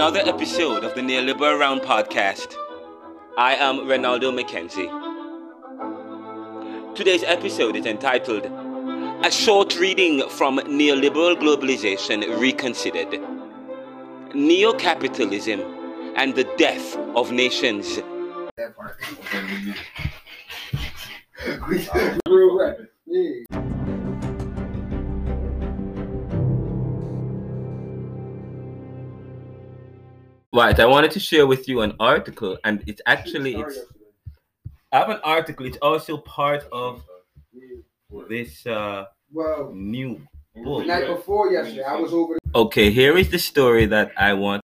Welcome to another episode of the Neoliberal Round podcast. I am Renaldo McKenzie. Today's episode is entitled A Short Reading from Neoliberal Globalization Reconsidered Neo-Capitalism and the Death of Nations. Right, I wanted to share with you an article, and it's actually it's I have an article. It's also part of this uh, Well, new the night before yesterday, I was over. Okay, here is the story that I want.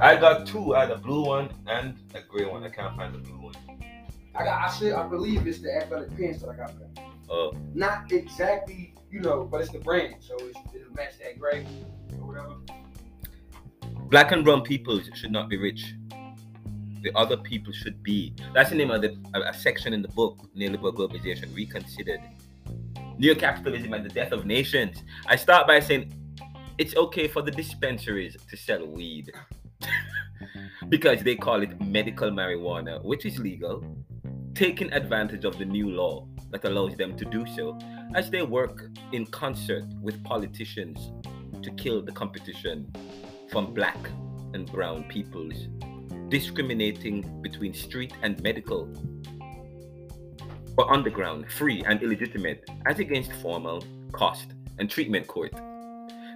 I got two. I had a blue one and a gray one. I can't find the blue one. I got. I said. I believe it's the athletic pants that I got. Back. Oh, Not exactly, you know, but it's the brand, so it's, it'll match that gray or whatever. black and brown people should not be rich. The other people should be. That's the name of the a, a section in the book, Neoliberal Globalization Reconsidered. Neo-capitalism and the death of nations. I start by saying it's okay for the dispensaries to sell weed because they call it medical marijuana, which is legal, taking advantage of the new law that allows them to do so as they work in concert with politicians to kill the competition from black and brown peoples, discriminating between street and medical, or underground, free and illegitimate, as against formal, cost, and treatment court,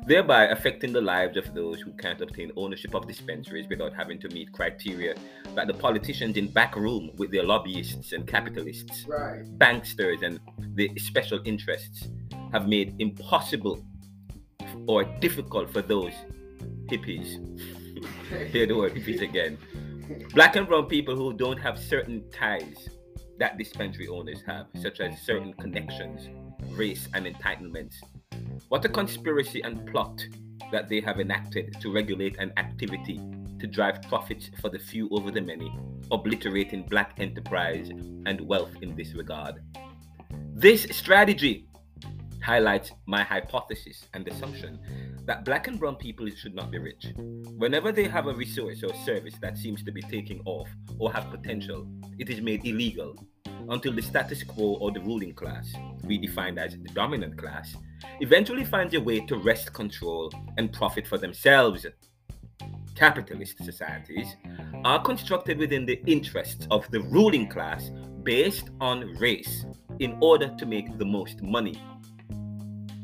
thereby affecting the lives of those who can't obtain ownership of dispensaries without having to meet criteria that the politicians in back room with their lobbyists and capitalists, Right. banksters, and the special interests have made impossible or difficult for those hippies. Hear the word hippies again. Black and brown people who don't have certain ties that dispensary owners have, such as certain connections, race, and entitlements. What a conspiracy and plot that they have enacted to regulate an activity to drive profits for the few over the many, obliterating black enterprise and wealth in this regard. This strategy highlights my hypothesis and assumption that black and brown people should not be rich. Whenever they have a resource or service that seems to be taking off or have potential, it is made illegal until the status quo or the ruling class, redefined as the dominant class, eventually finds a way to wrest control and profit for themselves. Capitalist societies are constructed within the interests of the ruling class based on race in order to make the most money.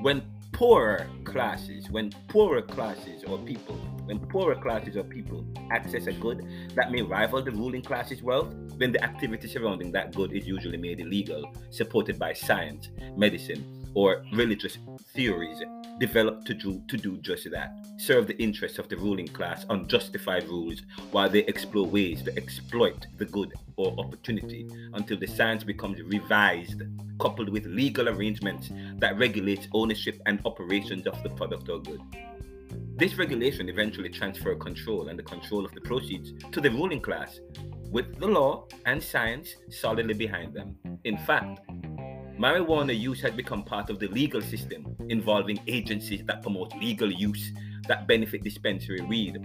When poorer classes, when poorer classes or people, when poorer classes or people access a good that may rival the ruling class's wealth, then the activity surrounding that good is usually made illegal, supported by science, medicine, or religious theories developed to do, to do just that. Serve the interests of the ruling class on justified rules while they explore ways to exploit the good or opportunity until the science becomes revised coupled with legal arrangements that regulate ownership and operations of the product or good. This regulation eventually transfer control and the control of the proceeds to the ruling class with the law and science solidly behind them. In fact Marijuana use has become part of the legal system, involving agencies that promote legal use that benefit dispensary weed.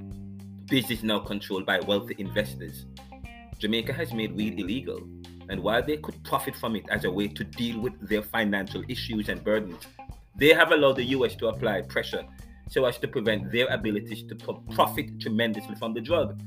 This is now controlled by wealthy investors. Jamaica has made weed illegal, and while they could profit from it as a way to deal with their financial issues and burdens, they have allowed the US to apply pressure so as to prevent their abilities to profit tremendously from the drug.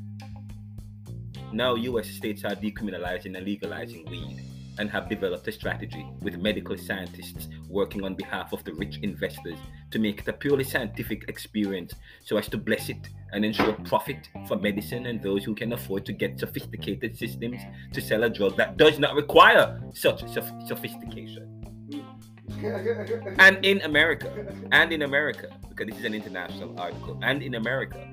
now U.S. states are decriminalizing and legalizing weed and have developed a strategy with medical scientists working on behalf of the rich investors to make it a purely scientific experience so as to bless it and ensure profit for medicine and those who can afford to get sophisticated systems to sell a drug that does not require such soph- sophistication. and in America, and in America, because this is an international article, and in America,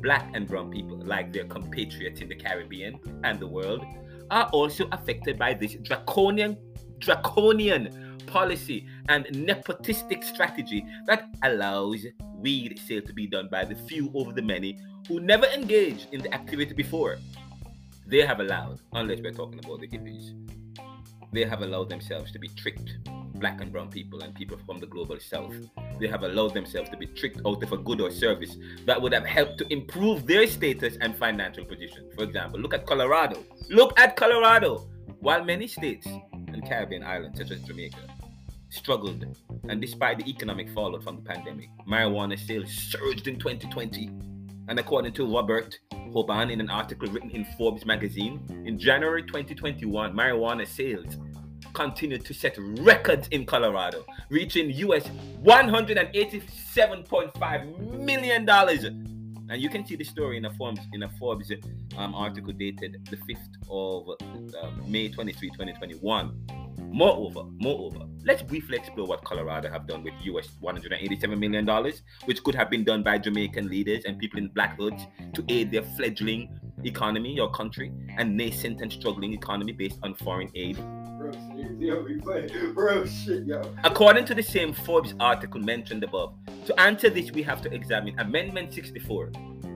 black and brown people, like their compatriots in the Caribbean and the world, are also affected by this draconian draconian policy and nepotistic strategy that allows weed sale to be done by the few over the many who never engaged in the activity before. They have allowed, unless we're talking about the hippies, they have allowed themselves to be tricked black and brown people and people from the global south. Mm. They have allowed themselves to be tricked out of a good or service that would have helped to improve their status and financial position. For example, look at Colorado. Look at Colorado. While many states and Caribbean islands, such as Jamaica, struggled, and despite the economic fallout from the pandemic, marijuana sales surged in 2020. And according to Robert Hoban in an article written in Forbes magazine, in January 2021, marijuana sales continued to set records in Colorado, reaching US $187.5 million. And you can see the story in a Forbes in a Forbes um, article dated the 5th of uh, May 23, 2021. Moreover, moreover, let's briefly explore what Colorado have done with US 187 million dollars, which could have been done by Jamaican leaders and people in black hoods to aid their fledgling economy, your country, and nascent and struggling economy based on foreign aid. According to the same Forbes article mentioned above, to answer this, we have to examine Amendment 64.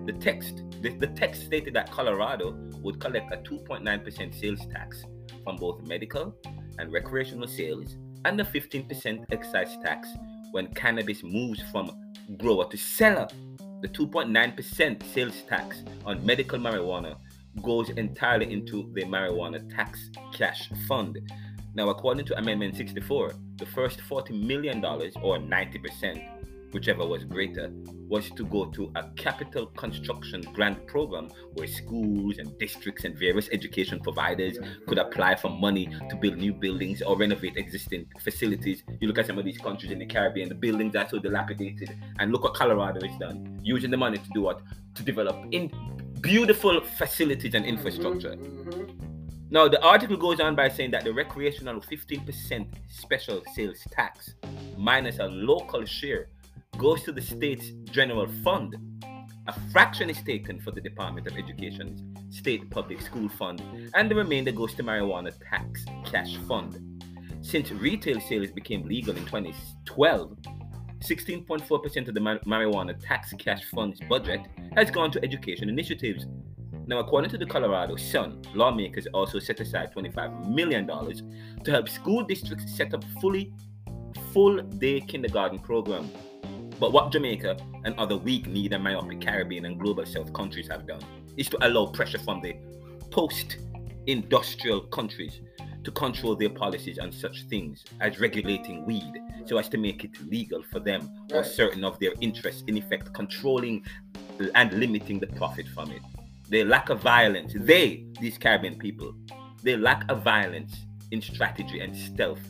The text, the, the text stated that Colorado would collect a 2.9% sales tax from both medical and recreational sales and a 15% excise tax when cannabis moves from grower to seller. The 2.9% sales tax on medical marijuana goes entirely into the marijuana tax cash fund. Now, according to Amendment 64, the first $40 million or 90% whichever was greater, was to go to a capital construction grant program where schools and districts and various education providers could apply for money to build new buildings or renovate existing facilities. You look at some of these countries in the Caribbean, the buildings are so dilapidated, and look what Colorado has done, using the money to do what? To develop in beautiful facilities and infrastructure. Mm-hmm. Now, the article goes on by saying that the recreational 15% special sales tax minus a local share goes to the state's general fund. A fraction is taken for the Department of Education's state public school fund, and the remainder goes to marijuana tax cash fund. Since retail sales became legal in 2012, 16.4% of the marijuana tax cash fund's budget has gone to education initiatives. Now, according to the Colorado Sun, lawmakers also set aside $25 million to help school districts set up fully full day kindergarten program but what Jamaica and other weak, need and myopic Caribbean and global South countries have done is to allow pressure from the post industrial countries to control their policies on such things as regulating weed so as to make it legal for them or certain of their interests, in effect, controlling and limiting the profit from it. They lack of violence. They, these Caribbean people, their lack of violence in strategy and stealth.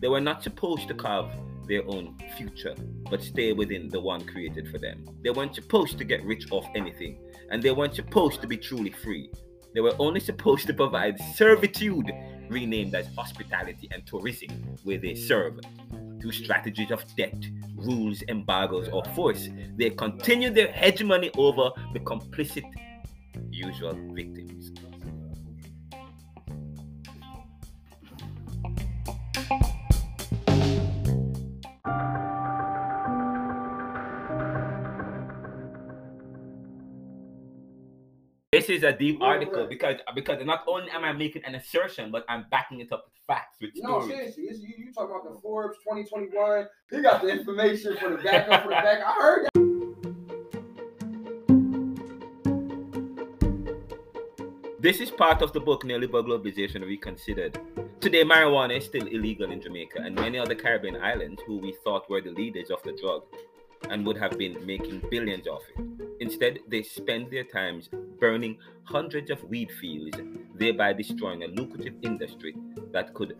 They were not supposed to carve their own future, but stay within the one created for them. They weren't supposed to get rich off anything, and they weren't supposed to be truly free. They were only supposed to provide servitude, renamed as hospitality and tourism, where they serve. Through strategies of debt, rules, embargoes, or force, they continue their hegemony over the complicit usual victims. This is a deep article because because not only am I making an assertion, but I'm backing it up with facts, with no, stories. seriously, you, you talk about the Forbes 2021. He got the information for the backup for the back. I heard This is part of the book Neoliberal Globalization Reconsidered. Today, marijuana is still illegal in Jamaica and many other Caribbean islands who we thought were the leaders of the drug and would have been making billions off it. Instead, they spend their times burning hundreds of weed fields, thereby destroying a lucrative industry that could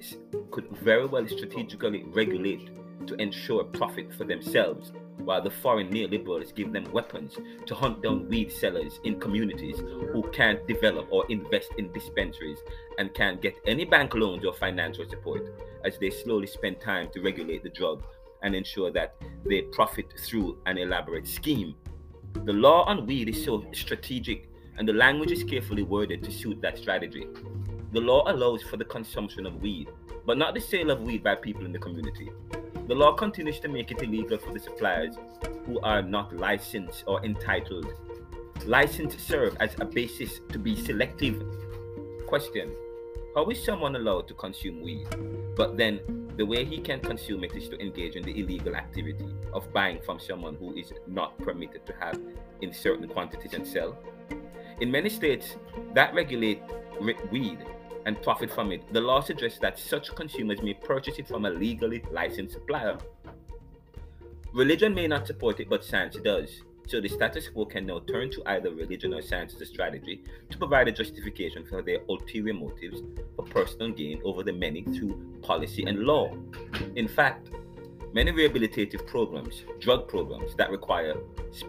could very well strategically regulate to ensure profit for themselves, while the foreign neoliberals give them weapons to hunt down weed sellers in communities who can't develop or invest in dispensaries and can't get any bank loans or financial support, as they slowly spend time to regulate the drug and ensure that they profit through an elaborate scheme. The law on weed is so strategic and the language is carefully worded to suit that strategy. The law allows for the consumption of weed, but not the sale of weed by people in the community. The law continues to make it illegal for the suppliers who are not licensed or entitled. License serve as a basis to be selective. Question How is someone allowed to consume weed? But then the way he can consume it is to engage in the illegal activity of buying from someone who is not permitted to have in certain quantities and sell. In many states that regulate weed and profit from it, the law suggests that such consumers may purchase it from a legally licensed supplier. Religion may not support it, but science does. So the status quo can now turn to either religion or science as a strategy to provide a justification for their ulterior motives for personal gain over the many through policy and law. In fact, many rehabilitative programs, drug programs that require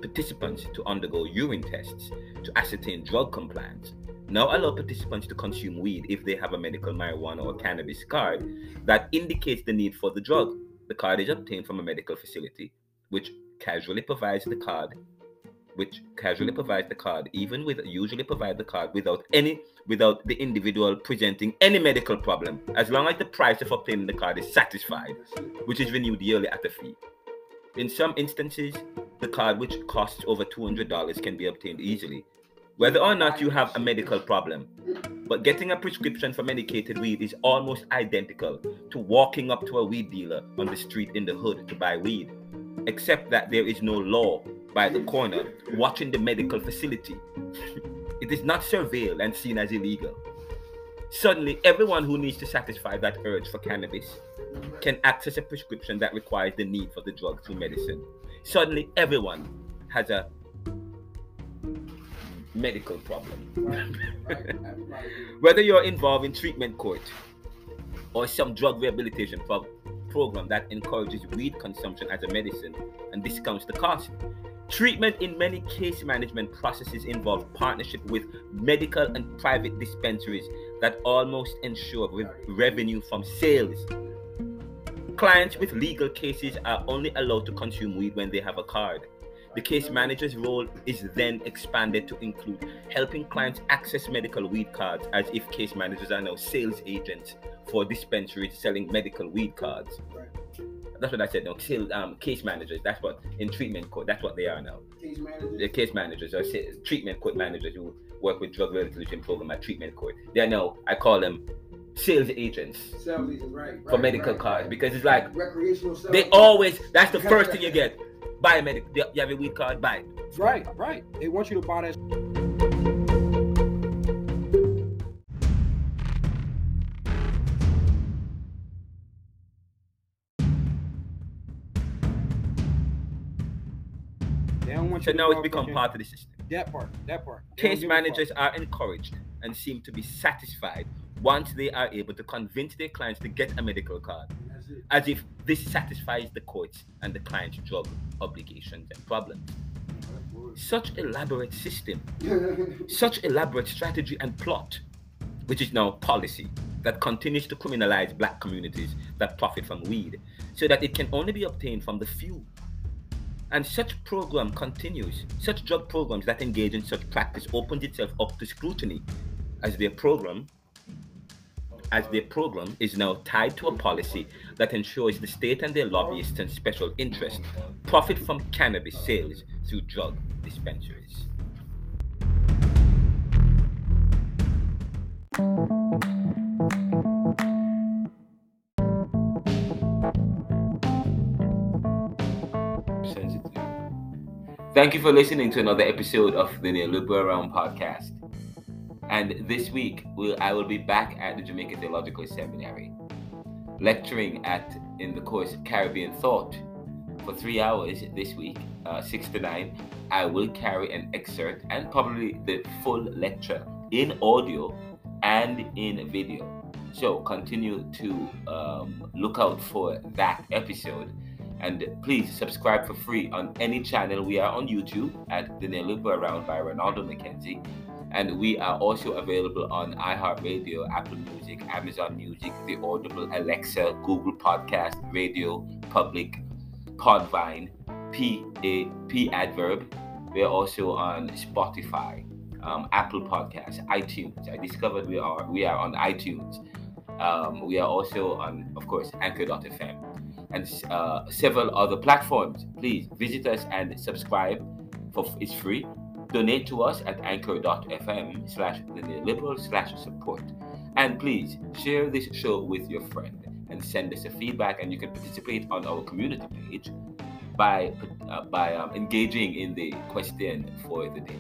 participants to undergo urine tests to ascertain drug compliance, now allow participants to consume weed if they have a medical marijuana or cannabis card that indicates the need for the drug. The card is obtained from a medical facility, which casually provides the card which casually provides the card even with usually provide the card without any without the individual presenting any medical problem as long as the price of obtaining the card is satisfied which is renewed yearly at a fee in some instances the card which costs over $200 can be obtained easily whether or not you have a medical problem but getting a prescription for medicated weed is almost identical to walking up to a weed dealer on the street in the hood to buy weed except that there is no law by the corner watching the medical facility. it is not surveilled and seen as illegal. Suddenly, everyone who needs to satisfy that urge for cannabis can access a prescription that requires the need for the drug through medicine. Suddenly, everyone has a medical problem. Whether you're involved in treatment court or some drug rehabilitation problem, program that encourages weed consumption as a medicine and discounts the cost. Treatment in many case management processes involve partnership with medical and private dispensaries that almost ensure re- revenue from sales. Clients with legal cases are only allowed to consume weed when they have a card. The case manager's role is then expanded to include helping clients access medical weed cards as if case managers are now sales agents for dispensaries selling medical weed cards. Right. That's what I said. No, sales, um, case managers. That's what in treatment court. That's what they are now. Case managers. The case managers or treatment court managers who work with drug resolution program at treatment court. They are now. I call them sales agents. Sales agents, right? right for medical right, cards right. because it's like recreational. They always. That's the first thing you get. Buy a medical. You have a weed card. Buy it. Right, right. They want you to buy that. So now it's become part of the system. That part, that part. Case managers are encouraged and seem to be satisfied once they are able to convince their clients to get a medical card, as if this satisfies the courts and the client's drug obligations and problems. Such elaborate system, such elaborate strategy and plot, which is now policy that continues to criminalize black communities that profit from weed, so that it can only be obtained from the few and such program continues. Such drug programs that engage in such practice opens itself up to scrutiny as their program as their program is now tied to a policy that ensures the state and their lobbyists and special interests profit from cannabis sales through drug dispensaries. Thank you for listening to another episode of the Neoliberal Realm podcast. And this week, we'll, I will be back at the Jamaica Theological Seminary, lecturing at in the course Caribbean Thought for three hours this week uh, 6 to 9, I will carry an excerpt and probably the full lecture in audio and in video. So continue to um, look out for that episode. And please subscribe for free on any channel. We are on YouTube at The Neoliberal Around by Renaldo McKenzie. And we are also available on iHeartRadio, Apple Music, Amazon Music, The Audible, Alexa, Google Podcast, Radio, Public, Podvine, P A P Adverb. We are also on Spotify, um, Apple Podcasts, iTunes. I discovered we are we are on iTunes. Um, we are also on, of course, Anchor.fm and uh, several other platforms. Please visit us and subscribe. For it's free. Donate to us at anchor.fm slash liberal slash support. And please share this show with your friend and send us a feedback. And you can participate on our community page by uh, by um, engaging in the question for the day.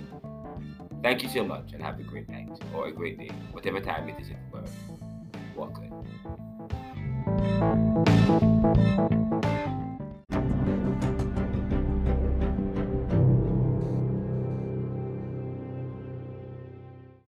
Thank you so much and have a great night or a great day, whatever time it is in the world. Walk good. Thank you.